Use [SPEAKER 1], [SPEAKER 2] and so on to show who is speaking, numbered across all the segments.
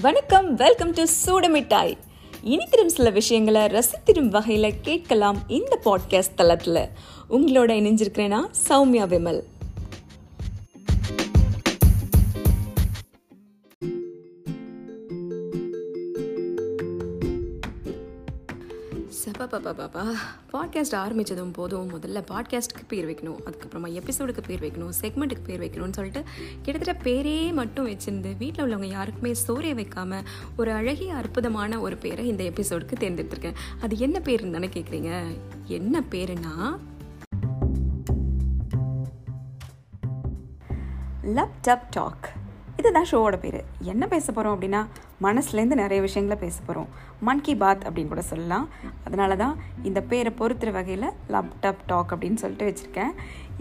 [SPEAKER 1] வணக்கம் welcome to சூடமிட்டாய். இனித்திரும் சில விஷயங்களை ரசித்திரும் வகையில் கேட்கலாம் இந்த பாட்காஸ்ட் தளத்தில். உங்களோட இணைஞ்சிருக்கிறேன்னா சௌமியா விமல். சபாபாபாபா பாட்காஸ்ட் ஆரம்பித்ததும் போதும் முதல்ல பாட்காஸ்ட்டுக்கு பேர் வைக்கணும். அதுக்கப்புறமா எபிசோடுக்கு பேர் வைக்கணும் செக்மெண்ட்டுக்கு பேர் வைக்கணும்னு சொல்லிட்டு கிட்டத்தட்ட பேரே மட்டும் வச்சிருந்து வீட்டில் உள்ளவங்க யாருக்குமே சோறே வைக்காமல் ஒரு அழகிய அற்புதமான ஒரு பேரை இந்த எபிசோடுக்கு தேர்ந்தெடுத்திருக்கேன். அது என்ன பேருன்னு தானே கேட்குறீங்க என்ன பேருனா லப் டப் டாக் இதுதான் ஷோவோட பேர். என்ன பேச போகிறோம் அப்படின்னா மனசுலேருந்து நிறைய விஷயங்களை பேச போகிறோம். மன் கி பாத் அப்படின்னு கூட சொல்லலாம். அதனால தான் இந்த பேரை பொறுத்துற வகையில் லேப்டாப் டாக் அப்படின்னு சொல்லிட்டு வச்சுருக்கேன்.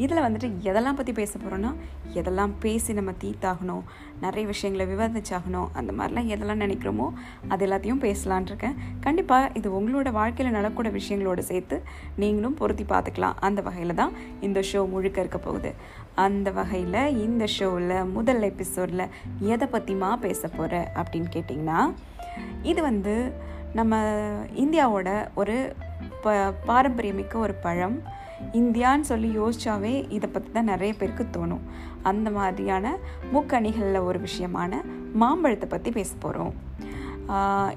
[SPEAKER 1] இதில் வந்துட்டு எதெல்லாம் பற்றி பேச போகிறோன்னா எதெல்லாம் பேசி நம்ம தீத்தாகணும் நிறைய விஷயங்களை விவாதிச்சாகணும் அந்த மாதிரிலாம் எதெல்லாம் நினைக்கிறோமோ அது எல்லாத்தையும் பேசலான் இருக்கேன். கண்டிப்பாக இது உங்களோட வாழ்க்கையில் நடக்கூட விஷயங்களோடு சேர்த்து நீங்களும் பொருத்தி பார்த்துக்கலாம். அந்த வகையில் தான் இந்த ஷோ முழுக்க இருக்க போகுது. அந்த வகையில் இந்த ஷோவில் முதல் எபிசோடில் எதை பற்றிமா பேச போகிற அப்படின்னு கேட்டிங்கன்னா இது வந்து நம்ம இந்தியாவோட ஒரு ப பாரம்பரியமிக்க ஒரு பழம். இந்தியான்னு சொல்லி யோசிச்சாவே இதை பற்றி தான் நிறைய பேருக்கு தோணும். அந்த மாதிரியான முக்கணிகளில் ஒரு விஷயமான மாம்பழத்தை பற்றி பேச போகிறோம்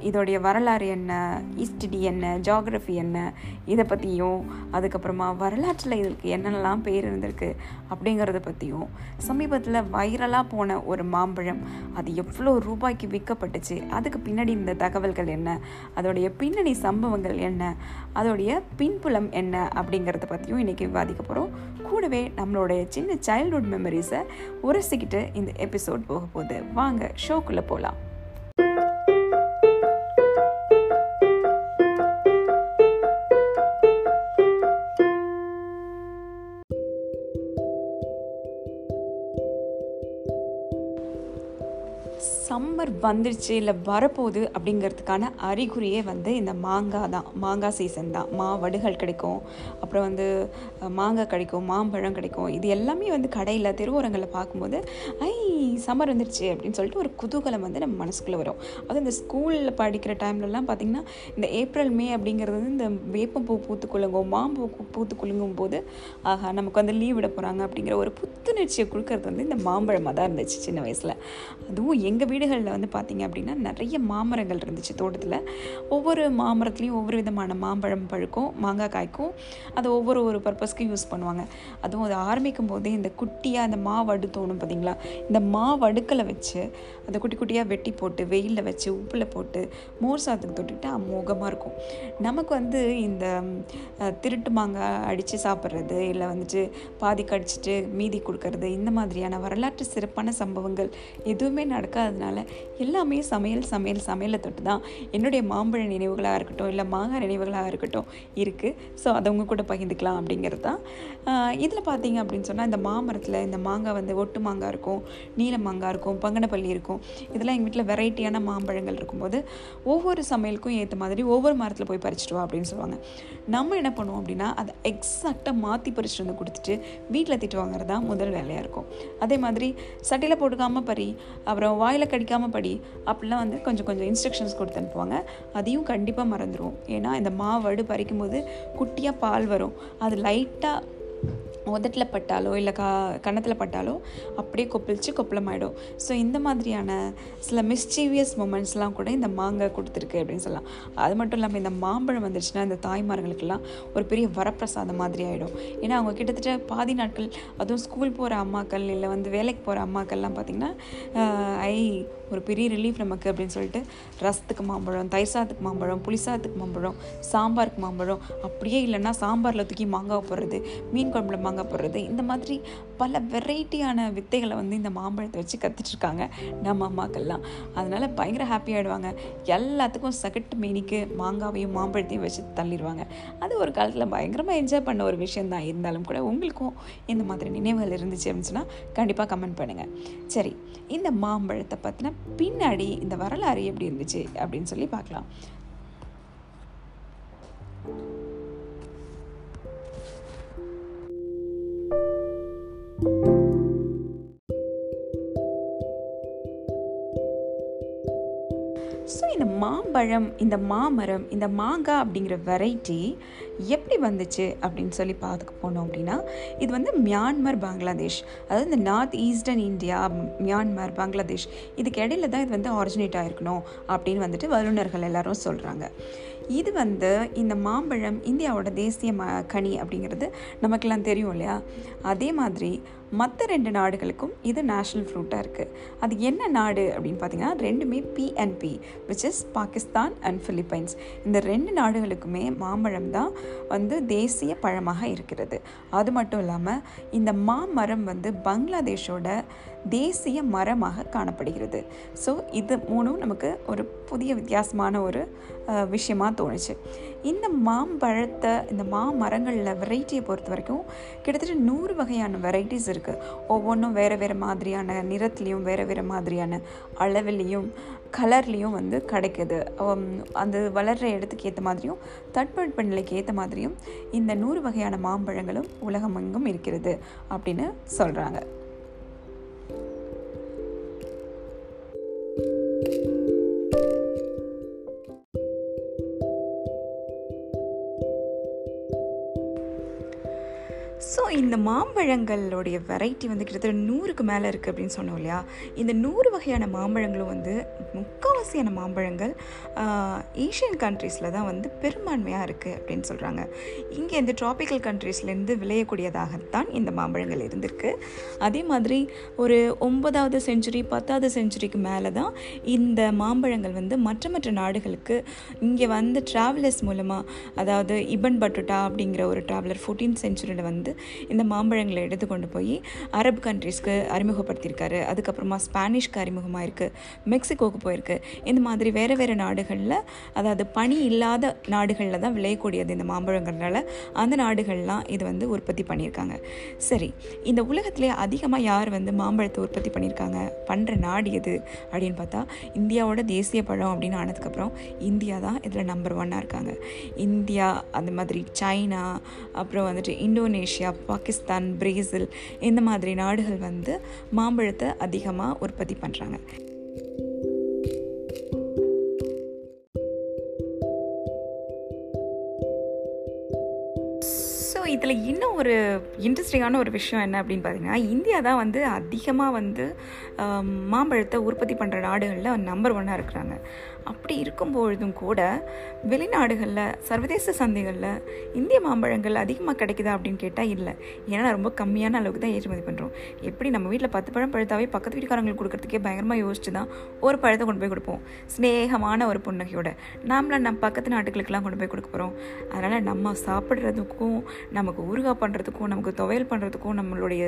[SPEAKER 1] இதோடைய வரலாறு என்ன? ஹிஸ்டரி என்ன? ஜாகிரஃபி என்ன? இதை பற்றியும் அதுக்கப்புறமா வரலாற்றில் இதுக்கு என்னென்னலாம் பேர் இருந்திருக்கு அப்படிங்கிறத பற்றியும் சமீபத்தில் வைரலாக போன ஒரு மாம்பழம் அது எவ்வளோ ரூபாய்க்கு விற்கப்பட்டுச்சு அதுக்கு பின்னாடி இந்த தகவல்கள் என்ன? அதோடைய பின்னணி சம்பவங்கள் என்ன? அதோடைய பின்புலம் என்ன? அப்படிங்கிறத பற்றியும் இன்றைக்கி விவாதிக்க போகிறோம் கூடவே நம்மளுடைய சின்ன சைல்ட்ஹுட் மெமரிஸை உரசிக்கிட்டு இந்த எபிசோட் போக போகுது. வாங்க ஷோக்குள்ளே போகலாம் சம்மர் வந்துருச்சு இல்லை வரப்போகுது அப்படிங்கிறதுக்கான அறிகுறியே வந்து இந்த மாங்காய் தான். மாங்காய் சீசன் தான். மா வடுகள் கிடைக்கும். அப்புறம் வந்து மாங்காய் கிடைக்கும் மாம்பழம் கிடைக்கும். இது எல்லாமே வந்து கடையில் தெருவோரங்களில் பார்க்கும்போது ஐ சம்மர் வந்துருச்சு அப்படின்னு சொல்லிட்டு ஒரு குதூகலம் வந்து நம்ம மனசுக்குள்ளே வரும். அது இந்த ஸ்கூலில் படிக்கிற டைம்லலாம் பார்த்திங்கன்னா இந்த ஏப்ரல் மே அப்படிங்கிறது வந்து இந்த வேப்பம் பூ பூத்து குலுங்கும் மாம்பூ பூத்து குலுங்கும் போது ஆஹா நமக்கு வந்து லீவ் விட போகிறாங்க அப்படிங்கிற ஒரு புத்துணர்ச்சியை கொடுக்கறது வந்து இந்த மாம்பழமாக தான் இருந்துச்சு சின்ன வயசில். அதுவும் எங்கள் வீடுகளில் வந்து பார்த்திங்க அப்படின்னா நிறைய மாமரங்கள் இருந்துச்சு தோட்டத்தில். ஒவ்வொரு மாமரத்துலேயும் ஒவ்வொரு விதமான மாம்பழம் பழுக்கும் மாங்காய் காய்க்கும். அதை ஒவ்வொரு ஒரு பர்பஸ்க்கும் யூஸ் பண்ணுவாங்க. அதுவும் அது ஆரம்பிக்கும் போதே இந்த குட்டியாக அந்த மாவடு தோணும் பார்த்திங்களா இந்த மா மாவடுக்களை வச்சு அதை குட்டி குட்டியாக வெட்டி போட்டு வெயிலில் வச்சு உப்பில் போட்டு மோர் சாதத்துக்கு தொட்டுக்கிட்டு அமோகமாக இருக்கும். நமக்கு வந்து இந்த திருட்டு மாங்காய் அடித்து சாப்பிட்றது இல்லை வந்துட்டு பாதி கடிச்சிட்டு மீதி கொடுக்கறது இந்த மாதிரியான வரலாற்று சிறப்பான சம்பவங்கள் எதுவுமே நடக்காததுனால எல்லாமே சமையல் சமையல் சமையலை தொட்டு தான் என்னுடைய மாம்பழ நினைவுகளாக இருக்கட்டும் இல்லை மாங்காய் நினைவுகளாக இருக்கட்டும் இருக்குது ஸோ அதை உங்க கூட பகிர்ந்துக்கலாம் அப்படிங்கிறது தான். இதில் பார்த்தீங்க அப்படின்னு சொன்னால் இந்த மாமரத்தில் இந்த மாங்காய் வந்து ஒட்டு மாங்காய் இருக்கும் நீல மாங்காய் இருக்கும் பங்கனப்பள்ளி இருக்கும். இதெல்லாம் எங்கள் வீட்டில் வெரைட்டியான மாம்பழங்கள் இருக்கும்போது ஒவ்வொரு சமையலுக்கும் ஏற்ற மாதிரி ஒவ்வொரு மரத்தில் போய் பறிச்சிட்டு வா அப்படின்னு சொல்லுவாங்க. நம்ம என்ன பண்ணுவோம் அப்படின்னா அதை எக்ஸாக்டாக மாற்றி பறிச்சுட்டு வந்து கொடுத்துட்டு வீட்டில் திட்டு வாங்குறது தான் முதல் வேலையாக இருக்கும். அதே மாதிரி சட்டையில் போட்டுக்காமல் பறி அப்புறம் வாயில் கடிக்காமல் படி அப்படிலாம் வந்து கொஞ்சம் கொஞ்சம் இன்ஸ்ட்ரக்ஷன்ஸ் கொடுத்து அனுப்புவாங்க. அதையும் கண்டிப்பாக மறந்துடுவோம் ஏன்னா இந்த மாவடு பறிக்கும்போது குட்டியாக பால் வரும். அது லைட்டாக உதட்டில் பட்டாலோ இல்லை கா கன்னத்தில் பட்டாலோ அப்படியே கொப்பளிச்சு கொப்பளமாயிடும். ஸோ இந்த மாதிரியான சில மிஸ்டீவியஸ் மூமெண்ட்ஸ்லாம் கூட இந்த மாங்காய் கொடுத்துருக்கு அப்படின்னு சொல்லலாம். அது மட்டும் இல்லாமல் இந்த மாம்பழம் வந்துருச்சுன்னா இந்த தாய்மார்களுக்கெல்லாம் ஒரு பெரிய வரப்பிரசாதம் மாதிரி ஆகிடும் ஏன்னா அவங்க கிட்டத்தட்ட பாதி நாட்கள் அதுவும் ஸ்கூல் போகிற அம்மாக்கள் இல்லை வந்து வேலைக்கு போகிற அம்மாக்கள்லாம் பார்த்திங்கன்னா ஐ ஒரு பெரிய ரிலீஃப் நமக்கு அப்படின்னு சொல்லிட்டு ரசத்துக்கு மாம்பழம் தயிர் சாதத்துக்கு மாம்பழம் புளிசாதத்துக்கு மாம்பழம் சாம்பாருக்கு மாம்பழம் அப்படியே இல்லைன்னா சாம்பாரில் தூக்கி மாங்காய் போடுறது மீன் குழம்புல மாங்காய் போடுறது இந்த மாதிரி பல வெரைட்டியான வித்தைகளை வந்து இந்த மாம்பழத்தை வச்சு கற்றுட்ருக்காங்க நம்ம அம்மாக்கள்லாம். அதனால் பயங்கர ஹாப்பி ஆகிடுவாங்க எல்லாத்துக்கும் சகட்டு மீனிக்கு மாங்காவையும் மாம்பழத்தையும் வச்சு தள்ளிடுவாங்க. அது ஒரு காலத்தில் பயங்கரமாக என்ஜாய் பண்ண ஒரு விஷயந்தான் இருந்தாலும் கூட உங்களுக்கும் இந்த மாதிரி நினைவுகள் இருந்துச்சு அப்படின்னு சொன்னால் கண்டிப்பாக கமெண்ட் பண்ணுங்கள் சரி இந்த மாம்பழத்தை பற்றின பின்னாடி இந்த வரலாறு எப்படி இருந்துச்சு அப்படின்னு சொல்லி பார்க்கலாம். இந்த மாம்பழம் இந்த மாமரம் இந்த மாங்காய் அப்படிங்கிற வெரைட்டி எப்படி வந்துச்சு அப்படின்னு சொல்லி பார்த்துக்க போனோம் அப்படின்னா இது வந்து மியான்மர் பங்களாதேஷ். அதாவது இந்த north eastern India Myanmar Bangladesh. இதுக்கு இடையில தான் இது வந்து ஆரிஜினேட் ஆகிருக்கணும் அப்படின்னு வந்துட்டு வல்லுநர்கள் எல்லாரும் சொல்கிறாங்க இது வந்து இந்த மாம்பழம் இந்தியாவோட தேசிய ம கனி அப்படிங்கிறது நமக்கெல்லாம் தெரியும் இல்லையா? அதே மாதிரி மற்ற ரெண்டு நாடுகளுக்கும் இது நேஷ்னல் ஃப்ரூட்டாக இருக்குது அது என்ன நாடு அப்படின்னு பார்த்தீங்கன்னா ரெண்டுமே BNP which is Pakistan and Philippines இந்த ரெண்டு நாடுகளுக்குமே மாம்பழம் தான் வந்து தேசிய பழமாக இருக்கிறது. அது மட்டும் இல்லாமல் இந்த மாமரம் வந்து பங்களாதேஷோட தேசிய மரமாக காணப்படுகிறது. ஸோ இது மூணும் நமக்கு ஒரு புதிய வித்தியாசமான ஒரு விஷயமாக தோணுச்சு. இந்த மாம்பழத்தை இந்த மாமரங்களில் வெரைட்டியை பொறுத்த வரைக்கும் கிட்டத்தட்ட நூறு வகையான வெரைட்டிஸ் இருக்குது ஒவ்வொன்றும் வேறு வேறு மாதிரியான நிறத்துலேயும் வேறு வேறு மாதிரியான அளவுலேயும் கலர்லேயும் வந்து கிடைக்குது. அந்த வளர்கிற இடத்துக்கு ஏற்ற மாதிரியும் தட்பவெட்ப நிலைக்கு ஏற்ற மாதிரியும் இந்த நூறு வகையான மாம்பழங்களும் உலகமெங்கும் இருக்கிறது அப்படின்னு சொல்கிறாங்க ஸோ இந்த மாம்பழங்களுடைய வெரைட்டி வந்து கிட்டத்தட்ட நூறுக்கு மேலே இருக்குது அப்படின்னு சொன்னோம் இல்லையா? இந்த நூறு வகையான மாம்பழங்களும் வந்து முக்கால் முக்கால்வாசியான மாம்பழங்கள் ஏஷியன் கண்ட்ரீஸில் தான் வந்து பெரும்பான்மையாக இருக்குது அப்படின்னு சொல்கிறாங்க இங்கே இந்த ட்ராபிக்கல் கண்ட்ரீஸ்லேருந்து விளையக்கூடியதாகத்தான் இந்த மாம்பழங்கள் இருந்திருக்கு. அதே மாதிரி ஒரு ஒன்பதாவது செஞ்சுரி பத்தாவது செஞ்சுரிக்கு மேலே தான் இந்த மாம்பழங்கள் வந்து மற்ற மற்ற நாடுகளுக்கு இங்கே வந்து ட்ராவலர்ஸ் மூலமாக அதாவது இபன் பட்டுட்டா அப்படிங்கிற ஒரு ட்ராவலர் ஃபோர்டீன் செஞ்சுரியில் வந்து இந்த மாம்பழங்களை எடுத்து கொண்டு போய் அரபு கண்ட்ரீஸ்க்கு அறிமுகப்படுத்தியிருக்காரு. அதுக்கப்புறமா ஸ்பானிஷ்க்கு அறிமுகமாக இருக்குது மெக்சிகோவுக்கு போயிருக்கு. இந்த மாதிரி வேறு வேறு நாடுகளில் அதாவது பனி இல்லாத நாடுகளில் தான் விளையக்கூடியது இந்த மாம்பழங்கிறதுனால அந்த நாடுகள்லாம் இது வந்து உற்பத்தி பண்ணியிருக்காங்க. சரி இந்த உலகத்திலே அதிகமாக யார் வந்து மாம்பழத்தை உற்பத்தி பண்ணியிருக்காங்க? பண்ணுற நாடு எது? அப்படின்னு பார்த்தா இந்தியாவோட தேசிய பழம் அப்படின்னு ஆனதுக்கப்புறம் இந்தியா தான் இதில் நம்பர் ஒன்னாக இருக்காங்க. இந்தியா அந்த மாதிரி சைனா அப்புறம் வந்துட்டு இந்தோனேஷியா பாகிஸ்தான் பிரேசில் இந்த மாதிரி நாடுகள் வந்து மாம்பழத்தை அதிகமாக உற்பத்தி பண்ணுறாங்க ஒரு இன்ட்ரெஸ்டிங்கான ஒரு விஷயம் என்ன அப்படின்னு பார்த்தீங்கன்னா இந்தியா தான் வந்து அதிகமாக வந்து மாம்பழத்தை உற்பத்தி பண்ணுற நாடுகளில் நம்பர் ஒன்னாக இருக்கிறாங்க. அப்படி இருக்கும்பொழுதும் கூட வெளிநாடுகளில் சர்வதேச சந்தைகளில் இந்திய மாம்பழங்கள் அதிகமாக கிடைக்குதா அப்படின்னு கேட்டால் இல்லை. ஏன்னா ரொம்ப கம்மியான அளவுக்கு தான் ஏற்றுமதி பண்ணுறோம் எப்படி நம்ம வீட்டில் பத்து பழம் பழுத்தாவே பக்கத்து வீட்டுக்காரங்களுக்கு கொடுக்குறதுக்கே பயங்கரமாக யோசிச்சு தான் ஒரு பழத்தை கொண்டு போய் கொடுப்போம். ஸ்னேகமான ஒரு புன்னகையோட. நாமள நம்ம பக்கத்து நாட்டுகளுக்கெல்லாம் கொண்டு போய் கொடுக்க போகிறோம் அதனால் நம்ம சாப்பிட்றதுக்கும் நமக்கு ஊறுகாய் பண்ணுறதுக்கும் நமக்கு துவையல் பண்ணுறதுக்கும் நம்மளுடைய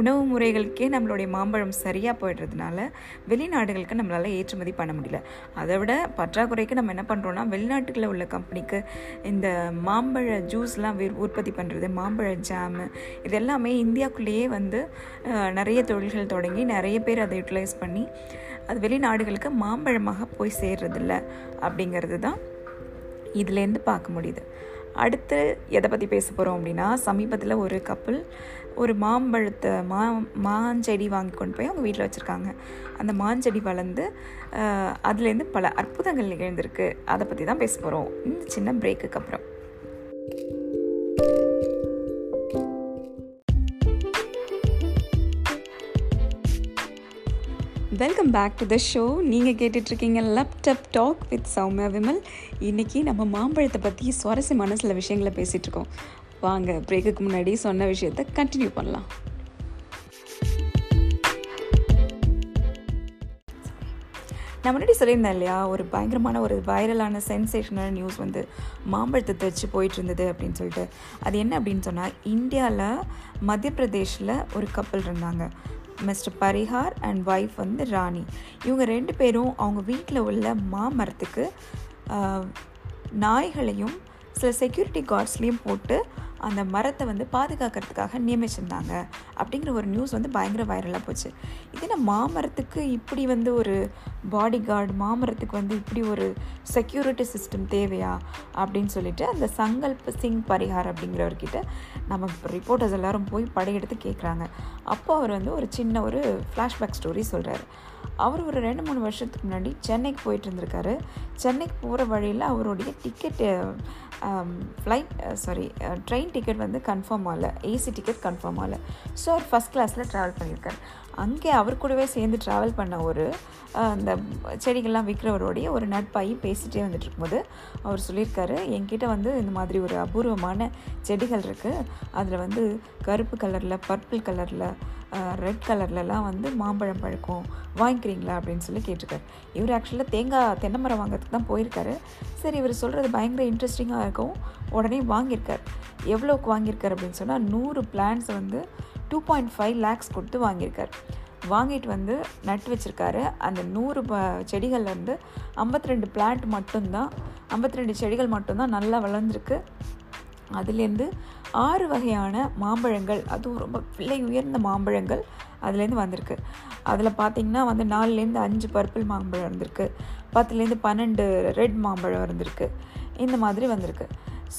[SPEAKER 1] உணவு முறைகளுக்கே நம்மளுடைய மாம்பழம் சரியாக போயிடுறதுனால வெளிநாடுகளுக்கு நம்மளால் ஏற்றுமதி பண்ண முடியல. அதை விட பற்றாக்குறைக்கு நம்ம என்ன பண்ணுறோன்னா வெளிநாட்டுகளில் உள்ள கம்பெனிக்கு இந்த மாம்பழ ஜூஸ்லாம் உற்பத்தி பண்ணுறது மாம்பழ ஜாமு இது எல்லாமே இந்தியாவுக்குள்ளேயே வந்து நிறைய தொழில்கள் தொடங்கி நிறைய பேர் அதை யூட்டிலைஸ் பண்ணி அது வெளிநாடுகளுக்கு மாம்பழமாக போய் சேர்றதில்ல அப்படிங்கிறது தான் இதுலேருந்து பார்க்க முடியுது. அடுத்து எதை பற்றி பேச போகிறோம் அப்படின்னா சமீபத்தில் ஒரு கப்பல் ஒரு மாம்பழத்தை மா மாஞ்செடி வாங்கி கொண்டு போய் அவங்க வீட்டில் வச்சுருக்காங்க. அந்த மாஞ்செடி வளர்ந்து அதுலேருந்து பல அற்புதங்கள் நிகழ்ந்திருக்கு. அதை பற்றி தான் பேச போகிறோம் இந்த சின்ன பிரேக்குக்கு அப்புறம். Welcome back to the show நீங்கள் கேட்டுட்ருக்கீங்க laptop talk with Soumya Vimal இன்றைக்கி நம்ம மாம்பழத்தை பற்றி சுவாரஸ்யமான சில விஷயங்களை பேசிகிட்ருக்கோம் வாங்க பிரேக்குக்கு முன்னாடி சொன்ன விஷயத்தை கண்டினியூ பண்ணலாம். நான் முன்னாடி சொல்லியிருந்தேன் இல்லையா ஒரு பயங்கரமான ஒரு வைரலான சென்சேஷனல் நியூஸ் வந்து மாம்பழத்தை தச்சு போயிட்டு இருந்தது அப்படின்னு சொல்லிட்டு. அது என்ன அப்படின்னு சொன்னால் இந்தியாவில் மத்திய பிரதேஷில் ஒரு கப்பல் இருந்தாங்க. மிஸ்டர் பரிஹார் அண்ட் ஒய்ஃப் வந்து ராணி. இவங்க ரெண்டு பேரும் அவங்க வீட்டில் உள்ள மாமரத்துக்கு நாய்களையும் சில செக்யூரிட்டி கார்ட்ஸ்லேயும் போட்டு அந்த மரத்தை வந்து பாதுகாக்கிறதுக்காக நியமிச்சிருந்தாங்க. அப்படிங்கிற ஒரு நியூஸ் வந்து பயங்கர வைரலாக போச்சு. இது என்ன மாமரத்துக்கு இப்படி வந்து ஒரு பாடி கார்டு மாமரத்துக்கு வந்து இப்படி ஒரு செக்யூரிட்டி சிஸ்டம் தேவையா? அப்படின்னு சொல்லிட்டு அந்த சங்கல்ப் சிங் பரிகார் அப்படிங்கிறவர்கிட்ட நம்ம ரிப்போர்ட்டர்ஸ் எல்லாரும் போய் படையெடுத்து கேட்குறாங்க அப்போ அவர் வந்து ஒரு சின்ன ஒரு ஃப்ளாஷ்பேக் ஸ்டோரி சொல்கிறாரு அவர் ஒரு ரெண்டு மூணு வருஷத்துக்கு முன்னாடி சென்னைக்கு போயிட்டு இருந்திருக்காரு. சென்னைக்கு போகிற வழியில் அவருடைய ticket flight sorry train ticket வந்து கன்ஃபார்ம் ஆகலை. ஏசி டிக்கெட் கன்ஃபார்ம் ஆகலை. ஸோ அவர் ஃபஸ்ட் கிளாஸில் ட்ராவல் பண்ணியிருக்காரு. அங்கே அவர் கூடவே சேர்ந்து ட்ராவல் பண்ண ஒரு அந்த செடிகள்லாம் விற்கிறவரோடைய ஒரு நட்பாகி பேசிகிட்டே வந்துட்டு இருக்கும்போது அவர் சொல்லியிருக்காரு என்கிட்ட வந்து இந்த மாதிரி ஒரு அபூர்வமான செடிகள் இருக்குது அதில் வந்து கருப்பு கலரில் பர்பிள் கலரில் ரெட் கலர்லலாம் வந்து மாம்பழம் பழுக்கும். வாங்கிக்கிறீங்களா அப்படின்னு சொல்லி கேட்டிருக்காரு. இவர் ஆக்சுவலாக தேங்காய் தென்னை மரம் வாங்குறதுக்கு தான் போயிருக்காரு. சரி இவர் சொல்கிறது பயங்கர இன்ட்ரெஸ்டிங்காக இருக்கும். உடனே வாங்கியிருக்கார். எவ்வளோக்கு வாங்கியிருக்கார் அப்படின்னு சொன்னால் நூறு பிளான்ஸ் வந்து டூ பாயிண்ட் ஃபைவ் லேக்ஸ் கொடுத்து வாங்கியிருக்கார். வாங்கிட்டு வந்து நட்டு வச்சுருக்காரு. அந்த நூறு ப செடிகள்லேருந்து ஐம்பத்தி ரெண்டு பிளான்ட் மட்டும்தான் ஐம்பத்தி ரெண்டு செடிகள் மட்டும்தான் நல்லா வளர்ந்துருக்கு. அதுலேருந்து ஆறு வகையான மாம்பழங்கள். அதுவும் ரொம்ப விலை உயர்ந்த மாம்பழங்கள் அதுலேருந்து வந்திருக்கு. அதில் பார்த்திங்கன்னா வந்து நாலுலேருந்து அஞ்சு பர்பிள் மாம்பழம் இருந்திருக்கு பத்துலேருந்து பன்னெண்டு ரெட் மாம்பழம் இருந்திருக்கு இந்த மாதிரி வந்திருக்கு.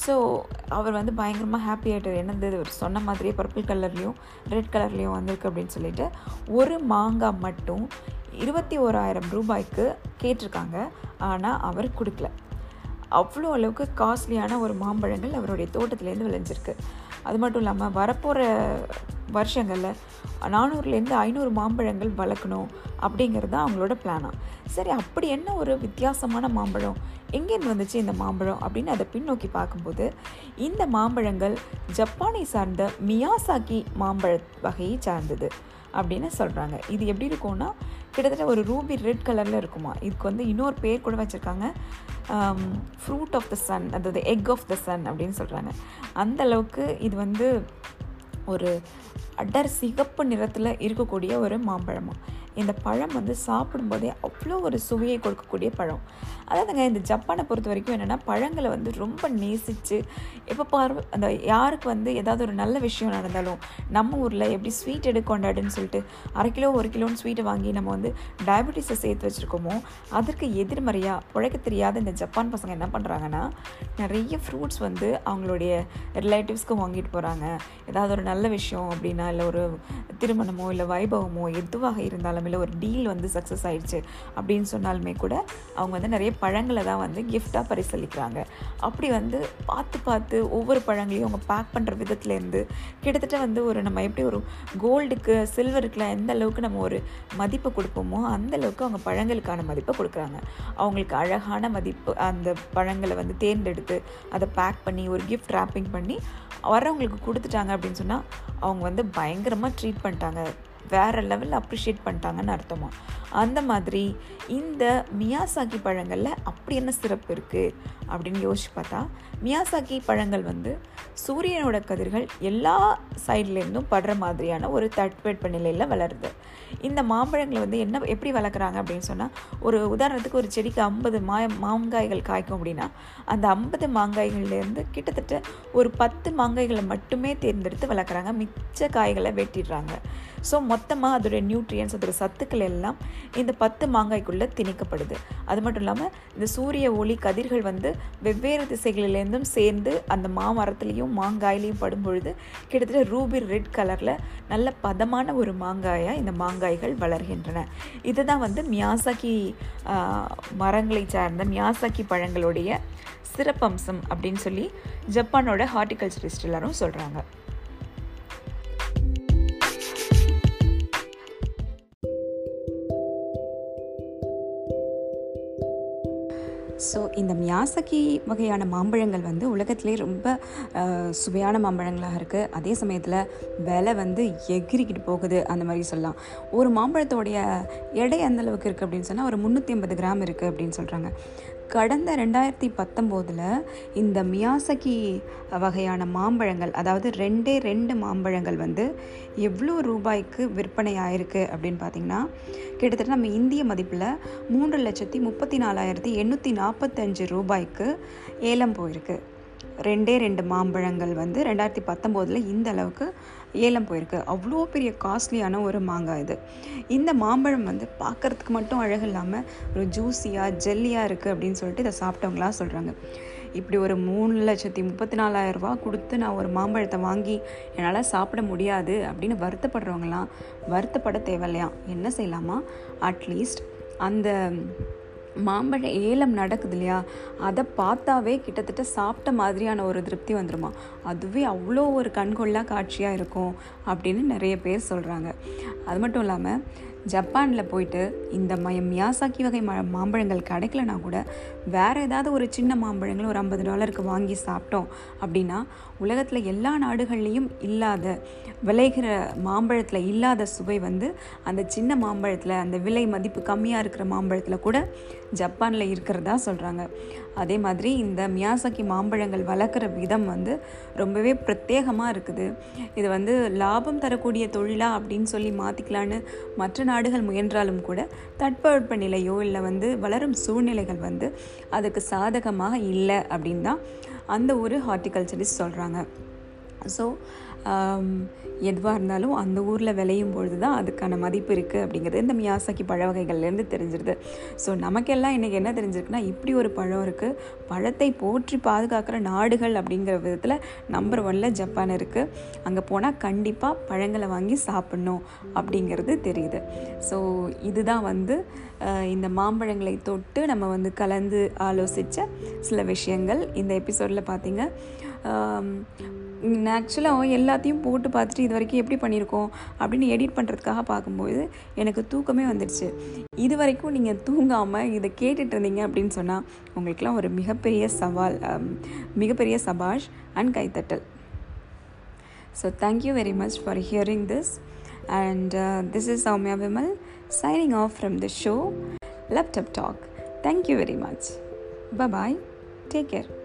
[SPEAKER 1] ஸோ அவர் வந்து பயங்கரமாக ஹாப்பி ஆகிட்டார் என்னது அவர் சொன்ன மாதிரியே பர்பிள் கலர்லேயும் ரெட் கலர்லேயும் வந்திருக்கு அப்படின்னு சொல்லிட்டு ஒரு மாங்காய் மட்டும் இருபத்தி ஓராயிரம் ரூபாய்க்கு கேட்டிருக்காங்க. ஆனால் அவர் கொடுக்கல. அவ்வளோ அளவுக்கு காஸ்ட்லியான ஒரு மாம்பழங்கள் அவருடைய தோட்டத்துலேருந்து விளைஞ்சிருக்கு. அது மட்டும் இல்லாமல் வரப்போகிற வருஷங்களில் நானூறுலேருந்து ஐநூறு மாம்பழங்கள் வளர்க்கணும் அப்படிங்கிறது தான் அவங்களோட பிளானாக சரி அப்படி என்ன ஒரு வித்தியாசமான மாம்பழம்? எங்கேருந்து வந்துச்சு இந்த மாம்பழம் அப்படின்னு அதை பின்னோக்கி பார்க்கும்போது இந்த மாம்பழங்கள் ஜப்பானை சார்ந்த மியாசாக்கி மாம்பழ வகையை சார்ந்தது. அப்படின்னு சொல்கிறாங்க இது எப்படி இருக்கும்னா கிட்டத்தட்ட ஒரு ரூபி ரெட் கலரில் இருக்குமா? இதுக்கு வந்து இன்னொரு பேர் கூட வச்சுருக்காங்க. ஃப்ரூட் ஆஃப் த சன் அதாவது எக் ஆஃப் த சன் அப்படின்னு சொல்கிறாங்க அந்த அளவுக்கு இது வந்து ஒரு அடர் சிகப்பு நிறத்தில் இருக்கக்கூடிய ஒரு மாம்பழமாக இந்த பழம் வந்து சாப்பிடும்போதே அவ்வளோ ஒரு சுவையை கொடுக்கக்கூடிய பழம். அதாவதுங்க இந்த ஜப்பானை பொறுத்த வரைக்கும் என்னென்னா பழங்களை வந்து ரொம்ப நேசித்து எப்போ பார் அந்த யாருக்கு வந்து ஏதாவது ஒரு நல்ல விஷயம் நடந்தாலும் நம்ம ஊரில் எப்படி ஸ்வீட் எடு கொண்டாடுன்னு சொல்லிட்டு அரை கிலோ ஒரு கிலோன்னு ஸ்வீட்டை வாங்கி நம்ம வந்து டயபெட்டிஸை சேர்த்து வச்சுருக்கோமோ அதற்கு எதிர்மறையாக உழைக்க தெரியாத இந்த ஜப்பான் பசங்க என்ன பண்ணுறாங்கன்னா நிறைய ஃப்ரூட்ஸ் வந்து அவங்களுடைய ரிலேட்டிவ்ஸ்க்கு வாங்கிட்டு போகிறாங்க ஏதாவது ஒரு நல்ல விஷயம் அப்படின்னா இல்லை ஒரு திருமணமோ இல்லை வைபவமோ எதுவாக இருந்தாலும் இல்லை ஒரு டீல் வந்து சக்ஸஸ் ஆயிடுச்சு அப்படின்னு சொன்னாலுமே கூட அவங்க வந்து நிறைய பழங்களை தான் வந்து கிஃப்டாக பரிசளிக்கிறாங்க. அப்படி வந்து பார்த்து பார்த்து ஒவ்வொரு பழங்களையும் அவங்க பேக் பண்ணுற விதத்துலேருந்து கிட்டத்தட்ட வந்து ஒரு நம்ம எப்படி ஒரு கோல்டுக்கு சில்வருக்குலாம் எந்த அளவுக்கு நம்ம ஒரு மதிப்பு கொடுப்போமோ அந்த அளவுக்கு அவங்க பழங்களுக்கான மதிப்பை கொடுக்குறாங்க. அவங்களுக்கு அழகான மதிப்பு அந்த பழங்களை வந்து தேர்ந்தெடுத்து அதை பேக் பண்ணி ஒரு கிஃப்ட் ரேப்பிங் பண்ணி வரவங்களுக்கு கொடுத்துட்டாங்க அப்படின்னு சொன்னால் அவங்க வந்து பயங்கரமாக ட்ரீட் பண்ணிட்டாங்க. வேறு லெவலில் அப்ரிஷியேட் பண்ணிட்டாங்கன்னு அர்த்தமா? அந்த மாதிரி இந்த மியாசாக்கி பழங்களில் அப்படி என்ன சிறப்பு இருக்குது அப்படின்னு யோசிச்சு பார்த்தா மியாசாக்கி பழங்கள் வந்து சூரியனோட கதிர்கள் எல்லா சைட்லேருந்தும் படுற மாதிரியான ஒரு தட்பவெட்ப நிலையில் வளருது. இந்த மாம்பழங்களை வந்து என்ன எப்படி வளர்க்குறாங்க அப்படின்னு சொன்னால் ஒரு உதாரணத்துக்கு ஒரு செடிக்கு ஐம்பது மா மாங்காய்கள் காய்க்கும் அப்படின்னா அந்த ஐம்பது மாங்காய்கள்லேருந்து கிட்டத்தட்ட ஒரு பத்து மாங்காய்களை மட்டுமே தேர்ந்தெடுத்து வளர்க்குறாங்க. மிச்ச காய்களை வெட்டிடுறாங்க. ஸோ மொத்தமாக அதோடைய நியூட்ரியன்ஸ் அதோடய சத்துக்கள் எல்லாம் இந்த பத்து மாங்காய்க்குள்ளே திணிக்கப்படுது. அது மட்டும் இல்லாமல் இந்த சூரிய ஒளி கதிர்கள் வந்து வெவ்வேறு திசைகளிலேருந்தும் சேர்ந்து அந்த மாமரத்துலேயும் மாங்காயிலையும் படும் பொழுது கிட்டத்தட்ட ரூபி ரெட் கலரில் நல்ல பதமான ஒரு மாங்காயாக இந்த மாங்காய் மாங்காய்கள் வளர்கின்றன. இதுதான் வந்து மியாசாக்கி மரங்களை சார்ந்த மியாசாக்கி பழங்களுடைய சிறப்பம்சம் அப்படின்னு சொல்லி ஜப்பானோட ஹார்டிகல்ச்சரிஸ்ட் எல்லாரும் சொல்கிறாங்க இந்த மியாசக்கி வகையான மாம்பழங்கள் வந்து உலகத்திலே ரொம்ப சுவையான மாம்பழங்களாக இருக்குது அதே சமயத்தில் விலை வந்து எகிரிக்கிட்டு போகுது அந்த மாதிரி சொல்லலாம். ஒரு மாம்பழத்தோடைய எடை எந்த அளவுக்கு இருக்குது அப்படின்னு சொன்னால் ஒரு முந்நூற்றி ஐம்பது கிராம் இருக்குது அப்படின்னு சொல்கிறாங்க கடந்த ரெண்டாயிரத்தி பத்தொம்போதில் இந்த மியாசகி வகையான மாம்பழங்கள் அதாவது ரெண்டே ரெண்டு மாம்பழங்கள் வந்து எவ்வளோ ரூபாய்க்கு விற்பனை ஆயிருக்கு அப்படின்னு பார்த்தீங்கன்னா கிட்டத்தட்ட நம்ம இந்திய மதிப்பில் மூன்று லட்சத்தி முப்பத்தி நாலாயிரத்தி எண்ணூற்றி நாற்பத்தஞ்சு ரூபாய்க்கு ஏலம் போயிருக்கு. ரெண்டே ரெண்டு மாம்பழங்கள் வந்து ரெண்டாயிரத்தி பத்தொம்போதில் இந்த அளவுக்கு ஏலம் போயிருக்கு. அவ்வளோ பெரிய காஸ்ட்லியான ஒரு மாங்காய் இது. இந்த மாம்பழம் வந்து பார்க்குறதுக்கு மட்டும் அழகு இல்லாமல் ஒரு ஜூஸியாக ஜெல்லியாக இருக்குது அப்படின்னு சொல்லிட்டு இதை சாப்பிட்டவங்களாம் சொல்கிறாங்க இப்படி ஒரு மூணு லட்சத்தி முப்பத்தி நாலாயிரம் ரூபா கொடுத்து நான் ஒரு மாம்பழத்தை வாங்கி என்னால் சாப்பிட முடியாது அப்படின்னு வருத்தப்படுறவங்களாம் வருத்தப்பட தேவையில்லையா? என்ன செய்யலாமா? அட்லீஸ்ட் அந்த மாம்பழ ஏலம் நடக்குது இல்லையா அதை பார்த்தாவே கிட்டத்தட்ட சாப்பிட்ட மாதிரியான ஒரு திருப்தி வந்துருமா? அதுவே அவ்வளோ ஒரு கண்கொள்ளா காட்சியாக இருக்கும் அப்படின்னு நிறைய பேர் சொல்கிறாங்க அது மட்டும் இல்லாமல் ஜப்பானில் போயிட்டு இந்த மய மியாசாக்கி வகை ம மாம்பழங்கள் கிடைக்கலனா கூட வேறு ஏதாவது ஒரு சின்ன மாம்பழங்கள் ஒரு ஐம்பது டாலருக்கு வாங்கி சாப்பிட்டோம் அப்படின்னா உலகத்தில் எல்லா நாடுகள்லேயும் இல்லாத விளைகிற மாம்பழத்தில் இல்லாத சுவை வந்து அந்த சின்ன மாம்பழத்தில் அந்த விலை மதிப்பு கம்மியாக இருக்கிற மாம்பழத்தில் கூட ஜப்பானில் இருக்கிறதா சொல்கிறாங்க அதே மாதிரி இந்த மியாசக்கி மாம்பழங்கள் வளர்க்குற விதம் வந்து ரொம்பவே பிரத்யேகமாக இருக்குது. இது வந்து லாபம் தரக்கூடிய தொழிலா அப்படின்னு சொல்லி மாற்றிக்கலான்னு மற்ற நாடுகள் முயன்றாலும் கூட தட்பவெட்ப நிலையோ இல்லை வந்து வளரும் சூழ்நிலைகள் வந்து அதுக்கு சாதகமாக இல்லை அப்படின்னு தான் அந்த ஒரு ஹார்டிகல்ச்சரிஸ்ட் சொல்கிறாங்க ஸோ எதுவாக இருந்தாலும் அந்த ஊரில் விளையும் பொழுது தான் அதுக்கான மதிப்பு இருக்குது அப்படிங்கிறது இந்த மியாசாக்கி பழ வகைகள்லேருந்து தெரிஞ்சிருது. ஸோ நமக்கெல்லாம் இன்றைக்கி என்ன தெரிஞ்சிருக்குன்னா இப்படி ஒரு பழம் இருக்குது பழத்தை போற்றி பாதுகாக்கிற நாடுகள் அப்படிங்கிற விதத்தில் நம்பர் ஒன்ல ஜப்பான் இருக்குது அங்கே போனால் கண்டிப்பாக பழங்களை வாங்கி சாப்பிட்ணும் அப்படிங்கிறது தெரியுது. ஸோ இதுதான் வந்து இந்த மாம்பழங்களை தொட்டு நம்ம வந்து கலந்து ஆலோசித்த சில விஷயங்கள். இந்த எபிசோடில் பார்த்தீங்க ஆக்சுவலாக எல்லாத்தையும் போட்டு பார்த்துட்டு இது வரைக்கும் எப்படி பண்ணியிருக்கோம் அப்படின்னு எடிட் பண்ணுறதுக்காக பார்க்கும்போது எனக்கு தூக்கமே வந்துடுச்சு இது வரைக்கும் நீங்கள் தூங்காமல் இதை கேட்டுட்டு இருந்தீங்க அப்படின்னு சொன்னால் உங்களுக்கெல்லாம் ஒரு மிகப்பெரிய சவால் மிகப்பெரிய சபாஷ் அண்ட் கைத்தட்டல் so thank you very much for hearing this and this is Soumya Vimal signing off from the show laptop talk thank you very much much. Bye bye. Take.